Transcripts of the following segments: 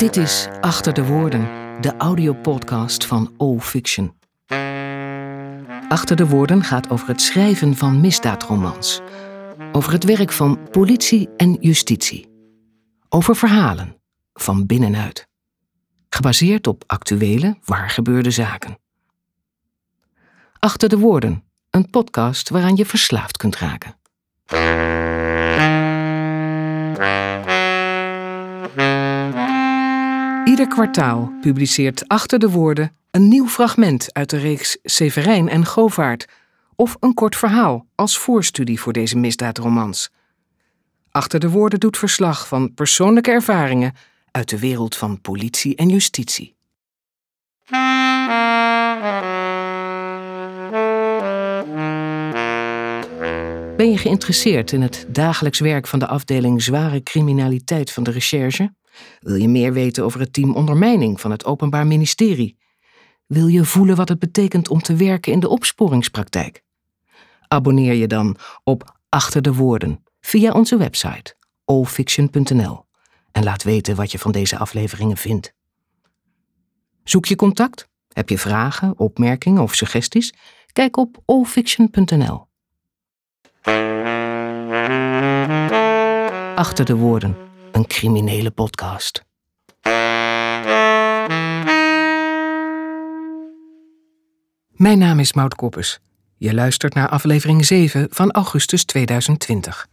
Dit is Achter de Woorden, de audiopodcast van O Fiction. Achter de Woorden gaat over het schrijven van misdaadromans. Over het werk van politie en justitie. Over verhalen, van binnenuit. Gebaseerd op actuele, waargebeurde zaken. Achter de Woorden, een podcast waaraan je verslaafd kunt raken. Ieder kwartaal publiceert Achter de Woorden een nieuw fragment uit de reeks Severijn en Govaert of een kort verhaal als voorstudie voor deze misdaadromans. Achter de Woorden doet verslag van persoonlijke ervaringen uit de wereld van politie en justitie. Ben je geïnteresseerd in het dagelijks werk van de afdeling zware criminaliteit van de recherche? Wil je meer weten over het team ondermijning van het Openbaar Ministerie? Wil je voelen wat het betekent om te werken in de opsporingspraktijk? Abonneer je dan op Achter de Woorden via onze website allfiction.nl en laat weten wat je van deze afleveringen vindt. Zoek je contact? Heb je vragen, opmerkingen of suggesties? Kijk op allfiction.nl. Achter de Woorden, een criminele podcast. Mijn naam is Maud Koppes. Je luistert naar aflevering 7 van augustus 2020.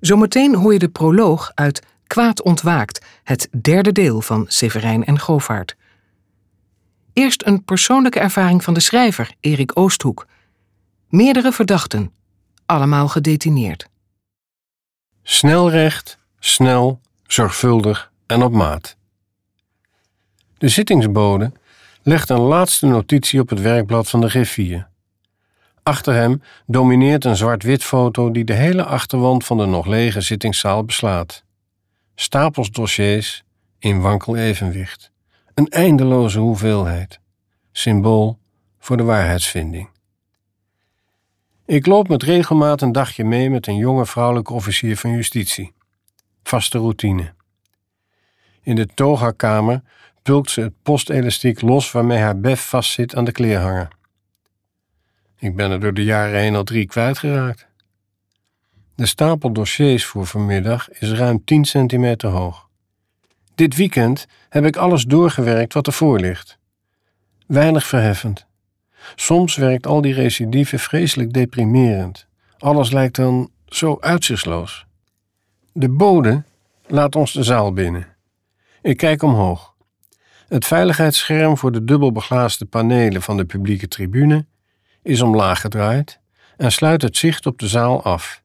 Zometeen hoor je de proloog uit Kwaad ontwaakt, het derde deel van Severijn en Govaert. Eerst een persoonlijke ervaring van de schrijver, Erik Oosthoek. Meerdere verdachten, allemaal gedetineerd. Snelrecht, snel, zorgvuldig en op maat. De zittingsbode legt een laatste notitie op het werkblad van de griffier. Achter hem domineert een zwart-wit foto die de hele achterwand van de nog lege zittingszaal beslaat. Stapels dossiers in wankel evenwicht. Een eindeloze hoeveelheid. Symbool voor de waarheidsvinding. Ik loop met regelmaat een dagje mee met een jonge vrouwelijke officier van justitie. Vaste routine. In de toga-kamer pulkt ze het postelastiek los waarmee haar bef vastzit aan de kleerhanger. Ik ben er door de jaren heen al drie kwijtgeraakt. De stapel dossiers voor vanmiddag is ruim 10 centimeter hoog. Dit weekend heb ik alles doorgewerkt wat ervoor ligt. Weinig verheffend. Soms werkt al die recidive vreselijk deprimerend. Alles lijkt dan zo uitzichtsloos. De bode laat ons de zaal binnen. Ik kijk omhoog. Het veiligheidsscherm voor de dubbelbeglaasde panelen van de publieke tribune is omlaag gedraaid en sluit het zicht op de zaal af.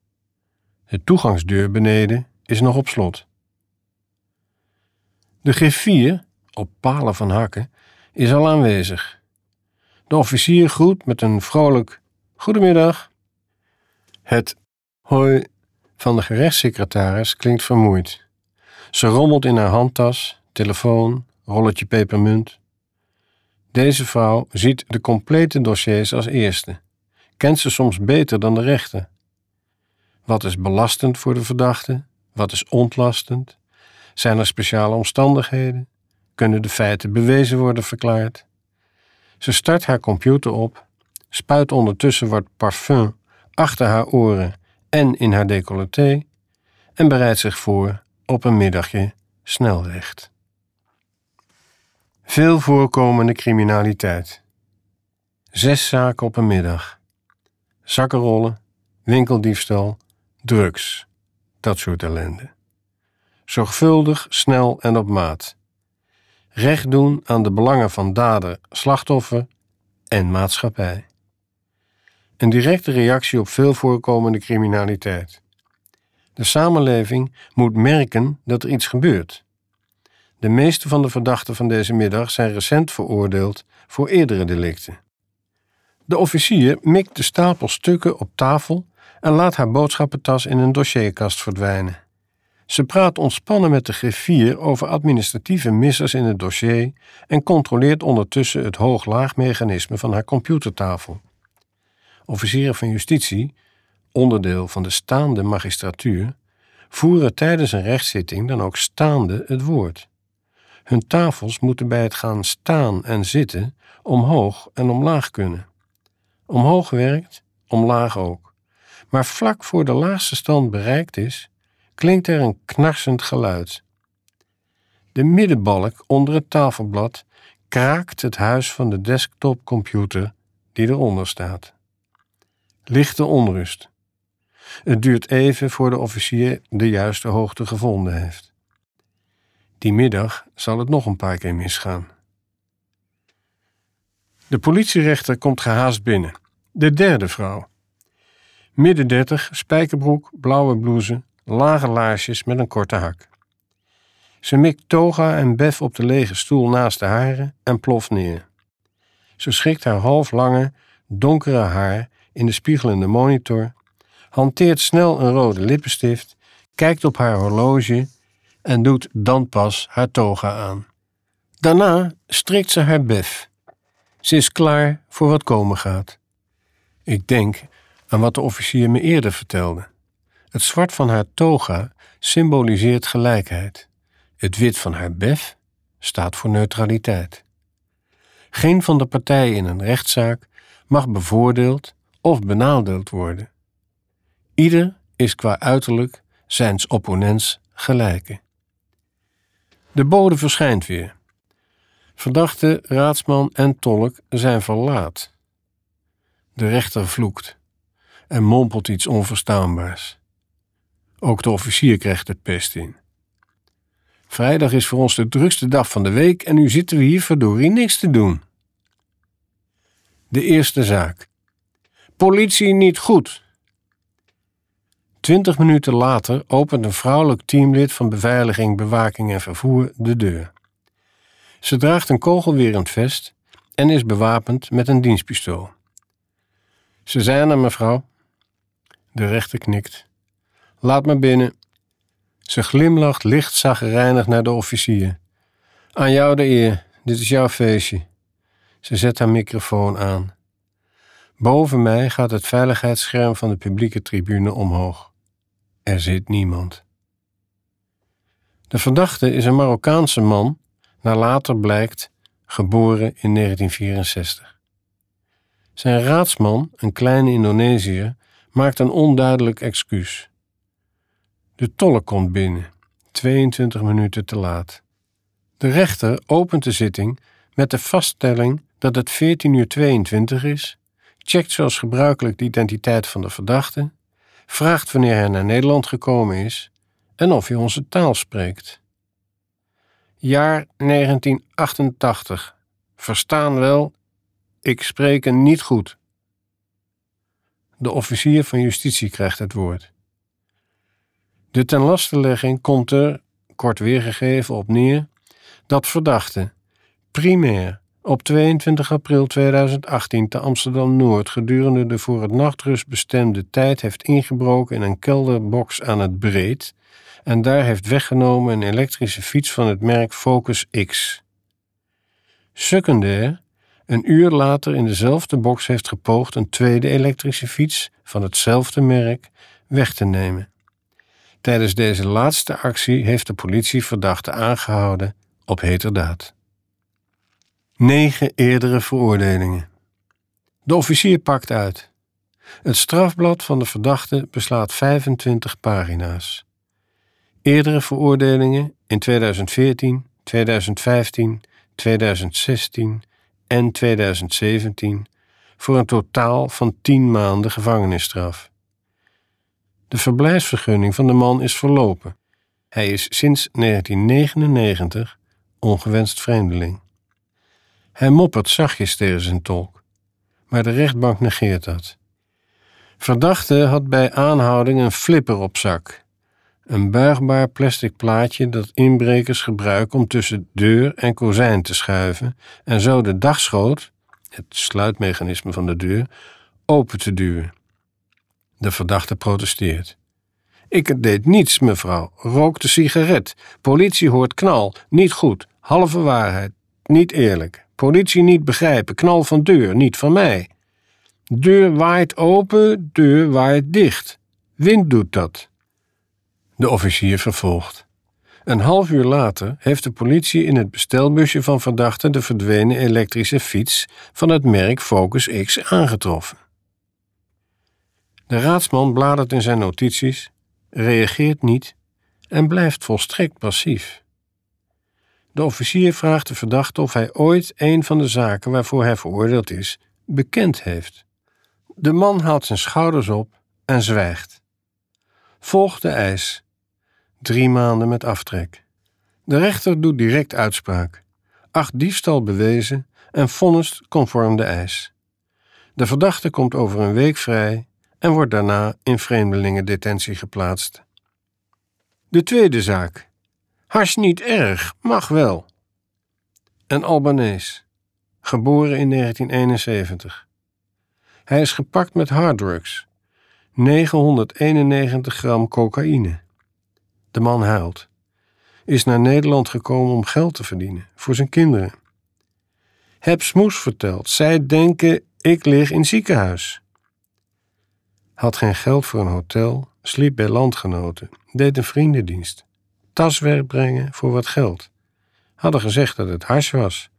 De toegangsdeur beneden is nog op slot. De griffier, op palen van hakken, is al aanwezig. De officier groet met een vrolijk goedemiddag. Het hoi van de gerechtssecretaris klinkt vermoeid. Ze rommelt in haar handtas, telefoon, rolletje pepermunt. Deze vrouw ziet de complete dossiers als eerste, kent ze soms beter dan de rechter. Wat is belastend voor de verdachte? Wat is ontlastend? Zijn er speciale omstandigheden? Kunnen de feiten bewezen worden verklaard? Ze start haar computer op, spuit ondertussen wat parfum achter haar oren en in haar decolleté en bereidt zich voor op een middagje snelrecht. Veel voorkomende criminaliteit. Zes zaken op een middag. Zakkenrollen, winkeldiefstal, drugs. Dat soort ellende. Zorgvuldig, snel en op maat. Recht doen aan de belangen van dader, slachtoffer en maatschappij. Een directe reactie op veel voorkomende criminaliteit. De samenleving moet merken dat er iets gebeurt. De meeste van de verdachten van deze middag zijn recent veroordeeld voor eerdere delicten. De officier mikt de stapel stukken op tafel en laat haar boodschappentas in een dossierkast verdwijnen. Ze praat ontspannen met de griffier over administratieve missers in het dossier en controleert ondertussen het hoog-laag mechanisme van haar computertafel. Officieren van justitie, onderdeel van de staande magistratuur, voeren tijdens een rechtszitting dan ook staande het woord. Hun tafels moeten bij het gaan staan en zitten omhoog en omlaag kunnen. Omhoog werkt, omlaag ook. Maar vlak voor de laagste stand bereikt is, klinkt er een knarsend geluid. De middenbalk onder het tafelblad kraakt het huis van de desktopcomputer die eronder staat. Lichte onrust. Het duurt even voor de officier de juiste hoogte gevonden heeft. Die middag zal het nog een paar keer misgaan. De politierechter komt gehaast binnen. De derde vrouw. Midden dertig, spijkerbroek, blauwe blouse, lage laarsjes met een korte hak. Ze mikt toga en bef op de lege stoel naast de haren en ploft neer. Ze schikt haar halflange, donkere haar in de spiegelende monitor, hanteert snel een rode lippenstift, kijkt op haar horloge en doet dan pas haar toga aan. Daarna strikt ze haar bef. Ze is klaar voor wat komen gaat. Ik denk aan wat de officier me eerder vertelde. Het zwart van haar toga symboliseert gelijkheid. Het wit van haar bef staat voor neutraliteit. Geen van de partijen in een rechtszaak mag bevoordeeld of benadeeld worden. Ieder is qua uiterlijk zijns opponents gelijke. De bode verschijnt weer. Verdachte, raadsman en tolk zijn verlaat. De rechter vloekt en mompelt iets onverstaanbaars. Ook de officier krijgt het pest in. Vrijdag is voor ons de drukste dag van de week en nu zitten we hier verdorie niks te doen. De eerste zaak. Politie niet goed. Twintig minuten later opent een vrouwelijk teamlid van beveiliging, bewaking en vervoer de deur. Ze draagt een kogelwerend vest en is bewapend met een dienstpistool. Ze zijn er, mevrouw. De rechter knikt. Laat me binnen. Ze glimlacht licht zagrijnig naar de officier. Aan jou de eer, dit is jouw feestje. Ze zet haar microfoon aan. Boven mij gaat het veiligheidsscherm van de publieke tribune omhoog. Er zit niemand. De verdachte is een Marokkaanse man, naar later blijkt geboren in 1964. Zijn raadsman, een kleine Indonesiër, maakt een onduidelijk excuus. De tolk komt binnen, 22 minuten te laat. De rechter opent de zitting met de vaststelling dat het 14 uur 22 is, checkt zoals gebruikelijk de identiteit van de verdachte, vraagt wanneer hij naar Nederland gekomen is en of hij onze taal spreekt. Jaar 1988. Verstaan wel, ik spreek hem niet goed. De officier van justitie krijgt het woord. De tenlastelegging komt er, kort weergegeven, op neer dat verdachte primair op 22 april 2018 te Amsterdam Noord gedurende de voor het nachtrust bestemde tijd heeft ingebroken in een kelderbox aan het Breed en daar heeft weggenomen een elektrische fiets van het merk Focus X. Secundair, een uur later in dezelfde box heeft gepoogd een tweede elektrische fiets van hetzelfde merk weg te nemen. Tijdens deze laatste actie heeft de politie verdachte aangehouden op heterdaad. Negen eerdere veroordelingen. De officier pakt uit. Het strafblad van de verdachte beslaat 25 pagina's. Eerdere veroordelingen in 2014, 2015, 2016 en 2017 voor een totaal van 10 maanden gevangenisstraf. De verblijfsvergunning van de man is verlopen. Hij is sinds 1999 ongewenst vreemdeling. Hij moppert zachtjes tegen zijn tolk, maar de rechtbank negeert dat. Verdachte had bij aanhouding een flipper op zak. Een buigbaar plastic plaatje dat inbrekers gebruiken om tussen deur en kozijn te schuiven en zo de dagschoot, het sluitmechanisme van de deur, open te duwen. De verdachte protesteert. Ik deed niets, mevrouw. Rookte sigaret. Politie hoort knal. Niet goed. Halve waarheid. Niet eerlijk. Politie niet begrijpen. Knal van deur. Niet van mij. Deur waait open, deur waait dicht. Wind doet dat. De officier vervolgt. Een half uur later heeft de politie in het bestelbusje van verdachte de verdwenen elektrische fiets van het merk Focus X aangetroffen. De raadsman bladert in zijn notities, reageert niet en blijft volstrekt passief. De officier vraagt de verdachte of hij ooit een van de zaken waarvoor hij veroordeeld is bekend heeft. De man haalt zijn schouders op en zwijgt. Volgt de eis. Drie maanden met aftrek. De rechter doet direct uitspraak. Acht diefstal bewezen en vonnist conform de eis. De verdachte komt over een week vrij en wordt daarna in vreemdelingendetentie geplaatst. De tweede zaak. Hars niet erg, mag wel. Een Albanees, geboren in 1971. Hij is gepakt met harddrugs, 991 gram cocaïne. De man huilt. Is naar Nederland gekomen om geld te verdienen voor zijn kinderen. Heb smoes verteld. Zij denken ik lig in ziekenhuis. Had geen geld voor een hotel, sliep bij landgenoten, deed een vriendendienst. Taswerk brengen voor wat geld. Hadden gezegd dat het hars was.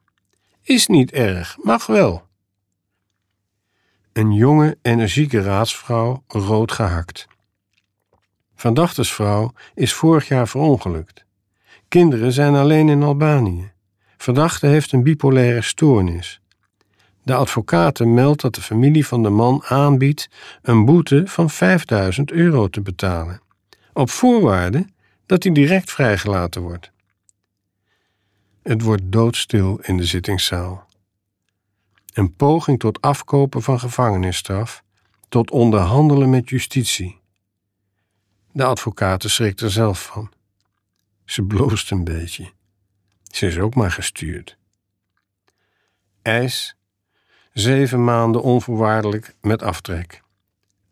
Is niet erg, mag wel. Een jonge, energieke raadsvrouw, rood gehakt. Verdachtesvrouw is vorig jaar verongelukt. Kinderen zijn alleen in Albanië. Verdachte heeft een bipolaire stoornis. De advocaten meldt dat de familie van de man aanbiedt een boete van 5000 euro te betalen, op voorwaarde dat hij direct vrijgelaten wordt. Het wordt doodstil in de zittingszaal. Een poging tot afkopen van gevangenisstraf, tot onderhandelen met justitie. De advocaten schrikt er zelf van. Ze bloost een beetje. Ze is ook maar gestuurd. IJs, zeven maanden onvoorwaardelijk met aftrek.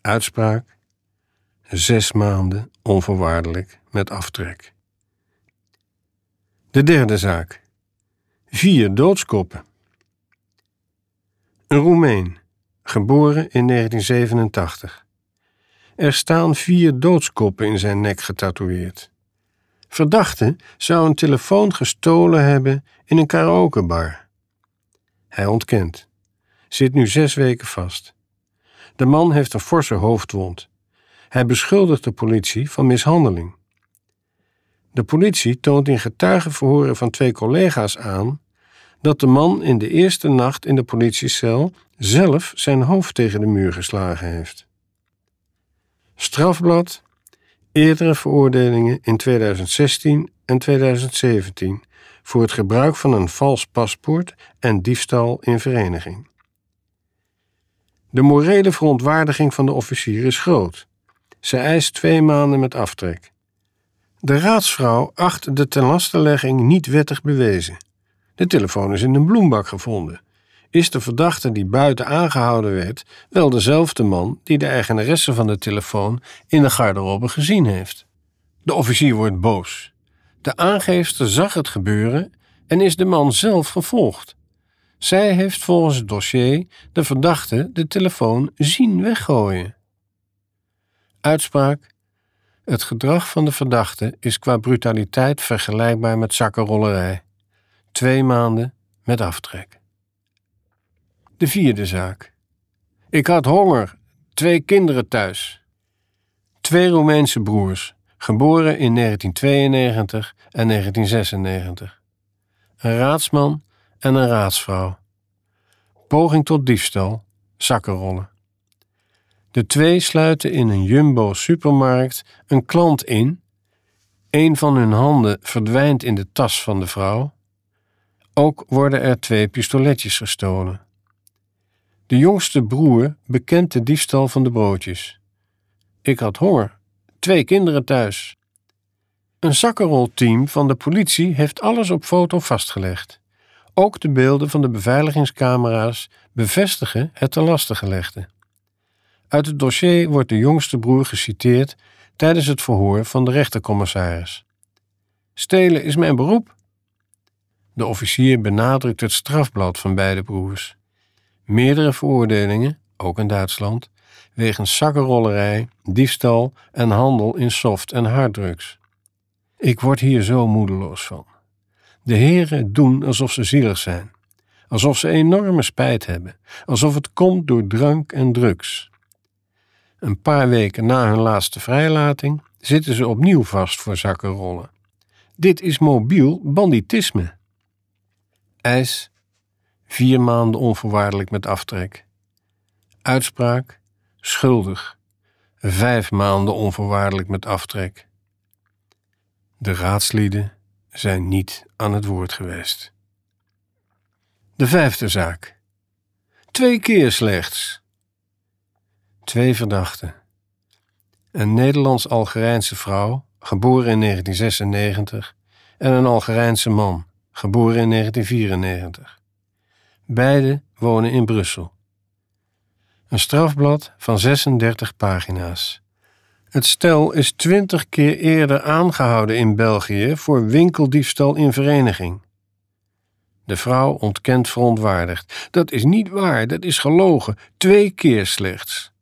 Uitspraak, zes maanden onvoorwaardelijk met aftrek. De derde zaak. Vier doodskoppen. Een Roemeen, geboren in 1987. Er staan vier doodskoppen in zijn nek getatoeëerd. Verdachte zou een telefoon gestolen hebben in een karaokebar. Hij ontkent. Zit nu zes weken vast. De man heeft een forse hoofdwond. Hij beschuldigt de politie van mishandeling. De politie toont in getuigenverhoren van twee collega's aan dat de man in de eerste nacht in de politiecel zelf zijn hoofd tegen de muur geslagen heeft. Strafblad, eerdere veroordelingen in 2016 en 2017 voor het gebruik van een vals paspoort en diefstal in vereniging. De morele verontwaardiging van de officier is groot. Ze eist twee maanden met aftrek. De raadsvrouw acht de tenlastelegging niet wettig bewezen. De telefoon is in een bloembak gevonden. Is de verdachte die buiten aangehouden werd wel dezelfde man die de eigenaresse van de telefoon in de garderobe gezien heeft? De officier wordt boos. De aangeefster zag het gebeuren en is de man zelf gevolgd. Zij heeft volgens het dossier de verdachte de telefoon zien weggooien. Uitspraak: Het gedrag van de verdachte is qua brutaliteit vergelijkbaar met zakkenrollerij. Twee maanden met aftrek. De vierde zaak. Ik had honger, twee kinderen thuis. Twee Roemeense broers, geboren in 1992 en 1996. Een raadsman en een raadsvrouw. Poging tot diefstal, zakkenrollen. De twee sluiten in een Jumbo-supermarkt een klant in. Een van hun handen verdwijnt in de tas van de vrouw. Ook worden er twee pistoletjes gestolen. De jongste broer bekent de diefstal van de broodjes. Ik had honger. Twee kinderen thuis. Een zakkenrolteam van de politie heeft alles op foto vastgelegd. Ook de beelden van de beveiligingscamera's bevestigen het ten laste gelegde. Uit het dossier wordt de jongste broer geciteerd tijdens het verhoor van de rechtercommissaris. Stelen is mijn beroep. De officier benadrukt het strafblad van beide broers. Meerdere veroordelingen, ook in Duitsland, wegens zakkenrollerij, diefstal en handel in soft- en harddrugs. Ik word hier zo moedeloos van. De heren doen alsof ze zielig zijn, alsof ze enorme spijt hebben, alsof het komt door drank en drugs. Een paar weken na hun laatste vrijlating zitten ze opnieuw vast voor zakkenrollen. Dit is mobiel banditisme. IJs, vier maanden onvoorwaardelijk met aftrek. Uitspraak, schuldig, vijf maanden onvoorwaardelijk met aftrek. De raadslieden zijn niet aan het woord geweest. De vijfde zaak. Twee keer slechts. Twee verdachten. Een Nederlands-Algerijnse vrouw, geboren in 1996, en een Algerijnse man, geboren in 1994. Beide wonen in Brussel. Een strafblad van 36 pagina's. Het stel is twintig keer eerder aangehouden in België voor winkeldiefstal in vereniging. De vrouw ontkent verontwaardigd. Dat is niet waar, dat is gelogen, twee keer slechts.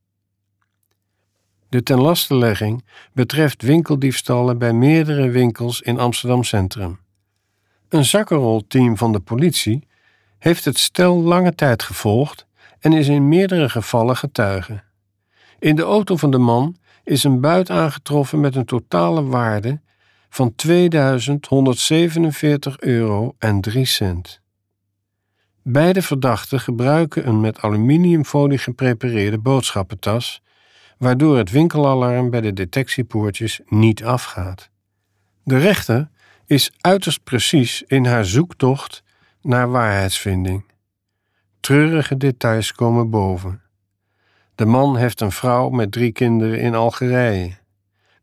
De tenlastelegging betreft winkeldiefstallen bij meerdere winkels in Amsterdam Centrum. Een zakkenrolteam van de politie heeft het stel lange tijd gevolgd en is in meerdere gevallen getuige. In de auto van de man is een buit aangetroffen met een totale waarde van 2147 euro en 3 cent. Beide verdachten gebruiken een met aluminiumfolie geprepareerde boodschappentas, waardoor het winkelalarm bij de detectiepoortjes niet afgaat. De rechter is uiterst precies in haar zoektocht naar waarheidsvinding. Treurige details komen boven. De man heeft een vrouw met drie kinderen in Algerije.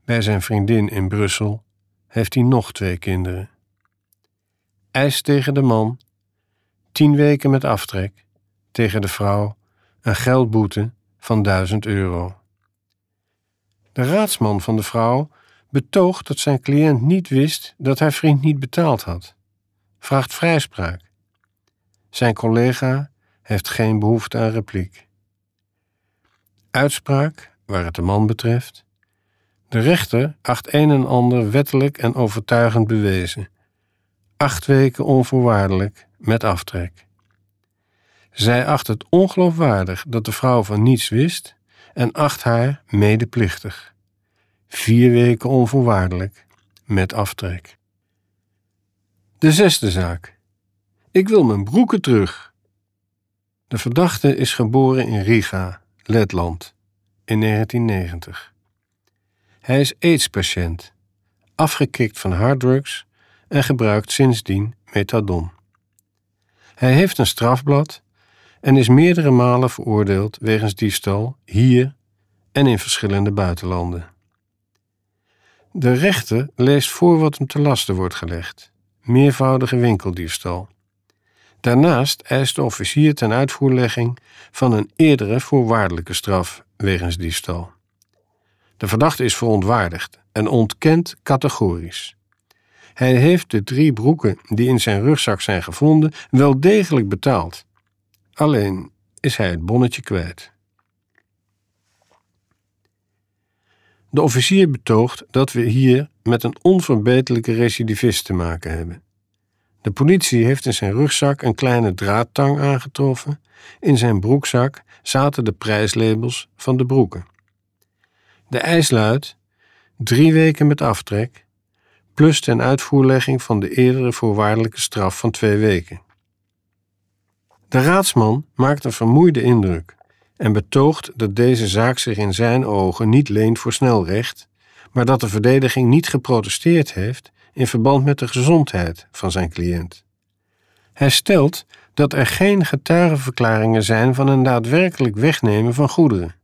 Bij zijn vriendin in Brussel heeft hij nog twee kinderen. Eis tegen de man, tien weken met aftrek, tegen de vrouw een geldboete van duizend euro. De raadsman van de vrouw betoogt dat zijn cliënt niet wist dat haar vriend niet betaald had, vraagt vrijspraak. Zijn collega heeft geen behoefte aan repliek. Uitspraak, waar het de man betreft. De rechter acht een en ander wettelijk en overtuigend bewezen. Acht weken onvoorwaardelijk met aftrek. Zij acht het ongeloofwaardig dat de vrouw van niets wist en acht haar medeplichtig. Vier weken onvoorwaardelijk met aftrek. De zesde zaak. Ik wil mijn broeken terug. De verdachte is geboren in Riga, Letland, in 1990. Hij is AIDS-patiënt, afgekikt van harddrugs en gebruikt sindsdien methadon. Hij heeft een strafblad en is meerdere malen veroordeeld wegens diefstal hier en in verschillende buitenlanden. De rechter leest voor wat hem te lasten wordt gelegd: meervoudige winkeldiefstal. Daarnaast eist de officier ten uitvoerlegging van een eerdere voorwaardelijke straf wegens diefstal. De verdachte is verontwaardigd en ontkent categorisch. Hij heeft de drie broeken die in zijn rugzak zijn gevonden wel degelijk betaald. Alleen is hij het bonnetje kwijt. De officier betoogt dat we hier met een onverbeterlijke recidivist te maken hebben. De politie heeft in zijn rugzak een kleine draadtang aangetroffen. In zijn broekzak zaten de prijslabels van de broeken. De eis luidt: drie weken met aftrek, plus ten uitvoerlegging van de eerdere voorwaardelijke straf van twee weken. De raadsman maakt een vermoeide indruk en betoogt dat deze zaak zich in zijn ogen niet leent voor snelrecht, maar dat de verdediging niet geprotesteerd heeft in verband met de gezondheid van zijn cliënt. Hij stelt dat er geen getuigenverklaringen zijn van een daadwerkelijk wegnemen van goederen.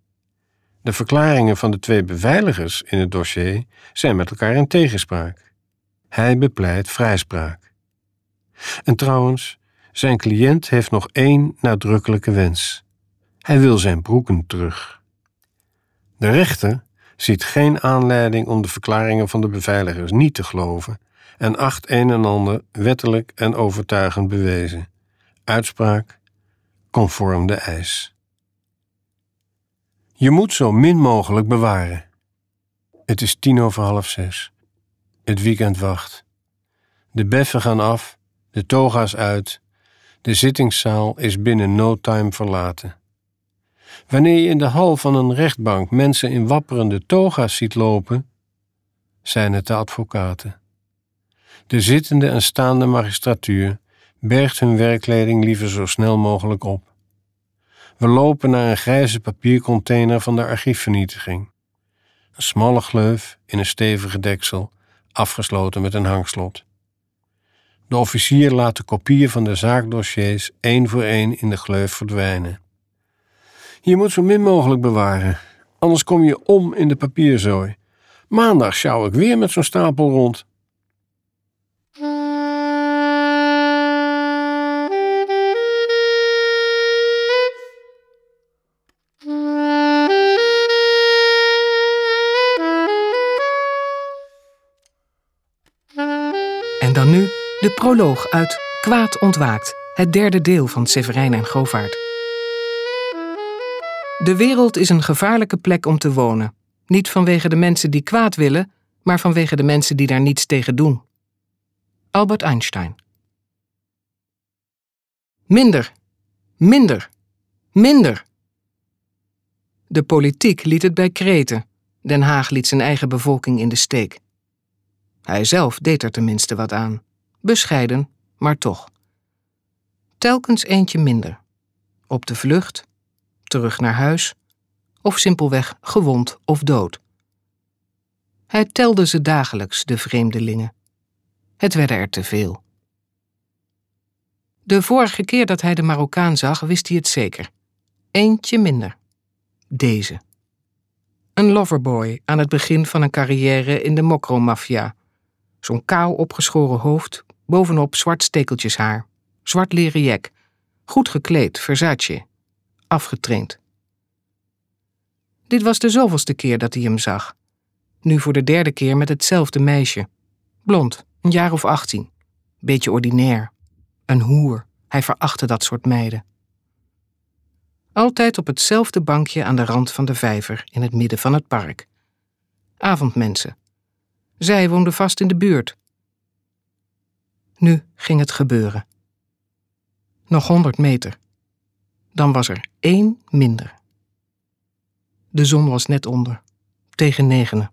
De verklaringen van de twee beveiligers in het dossier zijn met elkaar in tegenspraak. Hij bepleit vrijspraak. En trouwens, zijn cliënt heeft nog één nadrukkelijke wens. Hij wil zijn broeken terug. De rechter ziet geen aanleiding om de verklaringen van de beveiligers niet te geloven en acht een en ander wettelijk en overtuigend bewezen. Uitspraak conform de eis. Je moet zo min mogelijk bewaren. Het is tien over half zes. Het weekend wacht. De beffen gaan af, de toga's uit. De zittingszaal is binnen no time verlaten. Wanneer je in de hal van een rechtbank mensen in wapperende toga's ziet lopen, zijn het de advocaten. De zittende en staande magistratuur bergt hun werkkleding liever zo snel mogelijk op. We lopen naar een grijze papiercontainer van de archiefvernietiging. Een smalle gleuf in een stevige deksel, afgesloten met een hangslot. De officier laat de kopieën van de zaakdossiers één voor één in de gleuf verdwijnen. Je moet zo min mogelijk bewaren, anders kom je om in de papierzooi. Maandag sjouw ik weer met zo'n stapel rond. De proloog uit Kwaad ontwaakt, het derde deel van Severijn en Govaert. De wereld is een gevaarlijke plek om te wonen. Niet vanwege de mensen die kwaad willen, maar vanwege de mensen die daar niets tegen doen. Albert Einstein. Minder, minder, minder. De politiek liet het bij kreten. Den Haag liet zijn eigen bevolking in de steek. Hij zelf deed er tenminste wat aan. Bescheiden, maar toch. Telkens eentje minder. Op de vlucht, terug naar huis, of simpelweg gewond of dood. Hij telde ze dagelijks, de vreemdelingen. Het werden er te veel. De vorige keer dat hij de Marokkaan zag, wist hij het zeker. Eentje minder. Deze. Een loverboy aan het begin van een carrière in de mokromafia. Zo'n kaal opgeschoren hoofd, bovenop zwart stekeltjeshaar, zwart leren jek, goed gekleed, Versace, afgetraind. Dit was de zoveelste keer dat hij hem zag. Nu voor de derde keer met hetzelfde meisje. Blond, een jaar of achttien. Beetje ordinair. Een hoer. Hij verachtte dat soort meiden. Altijd op hetzelfde bankje aan de rand van de vijver in het midden van het park. Avondmensen. Zij woonde vast in de buurt. Nu ging het gebeuren. Nog honderd meter. Dan was er één minder. De zon was net onder, tegen negenen.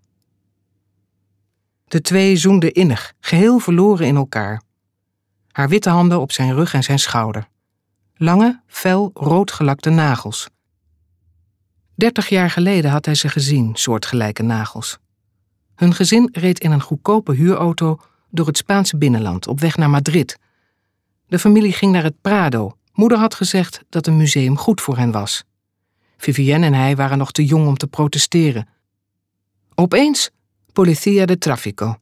De twee zoenden innig, geheel verloren in elkaar. Haar witte handen op zijn rug en zijn schouder. Lange, fel roodgelakte nagels. Dertig jaar geleden had hij ze gezien, soortgelijke nagels. Hun gezin reed in een goedkope huurauto door het Spaanse binnenland op weg naar Madrid. De familie ging naar het Prado. Moeder had gezegd dat een museum goed voor hen was. Vivienne en hij waren nog te jong om te protesteren. Opeens Policia de Trafico.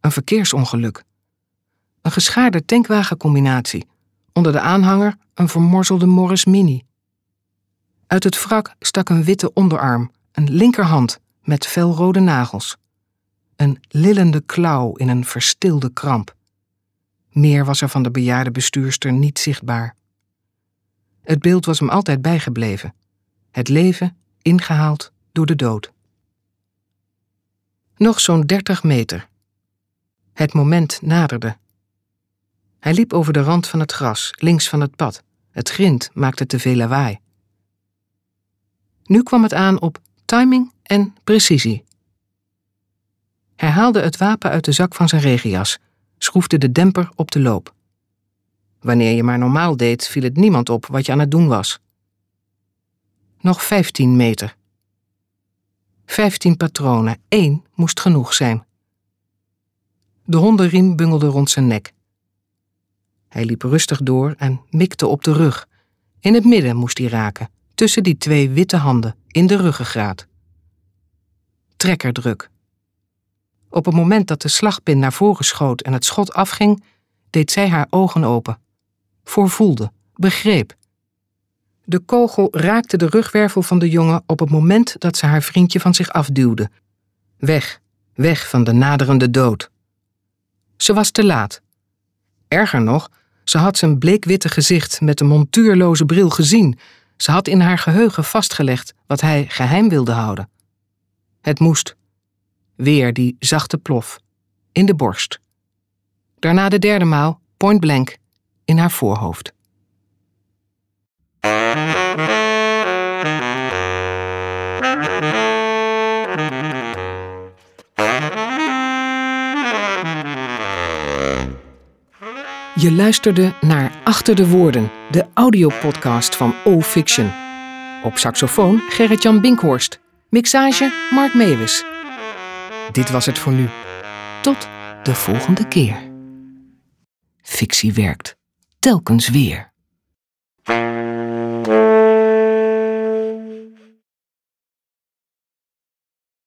Een verkeersongeluk. Een geschaarde tankwagencombinatie. Onder de aanhanger een vermorzelde Morris Mini. Uit het wrak stak een witte onderarm, een linkerhand met felrode nagels. Een lillende klauw in een verstilde kramp. Meer was er van de bejaarde bestuurster niet zichtbaar. Het beeld was hem altijd bijgebleven. Het leven ingehaald door de dood. Nog zo'n dertig meter. Het moment naderde. Hij liep over de rand van het gras, links van het pad. Het grind maakte te veel lawaai. Nu kwam het aan op timing en precisie. Hij haalde het wapen uit de zak van zijn regenjas, schroefde de demper op de loop. Wanneer je maar normaal deed, viel het niemand op wat je aan het doen was. Nog vijftien meter. Vijftien patronen, één moest genoeg zijn. De hondenriem bungelde rond zijn nek. Hij liep rustig door en mikte op de rug. In het midden moest hij raken, tussen die twee witte handen, in de ruggengraat. Trekkerdruk. Op het moment dat de slagpin naar voren schoot en het schot afging, deed zij haar ogen open. Voorvoelde, begreep. De kogel raakte de rugwervel van de jongen op het moment dat ze haar vriendje van zich afduwde. Weg, weg van de naderende dood. Ze was te laat. Erger nog, ze had zijn bleekwitte gezicht met de montuurloze bril gezien. Ze had in haar geheugen vastgelegd wat hij geheim wilde houden. Het moest. Weer die zachte plof. in de borst. Daarna de derde maal, point blank, in haar voorhoofd. Je luisterde naar Achter de Woorden, de audiopodcast van O-Fiction. Op saxofoon Gerrit-Jan Binkhorst. Mixage Mark Meewis. Dit was het voor nu. Tot de volgende keer. Fictie werkt. Telkens weer.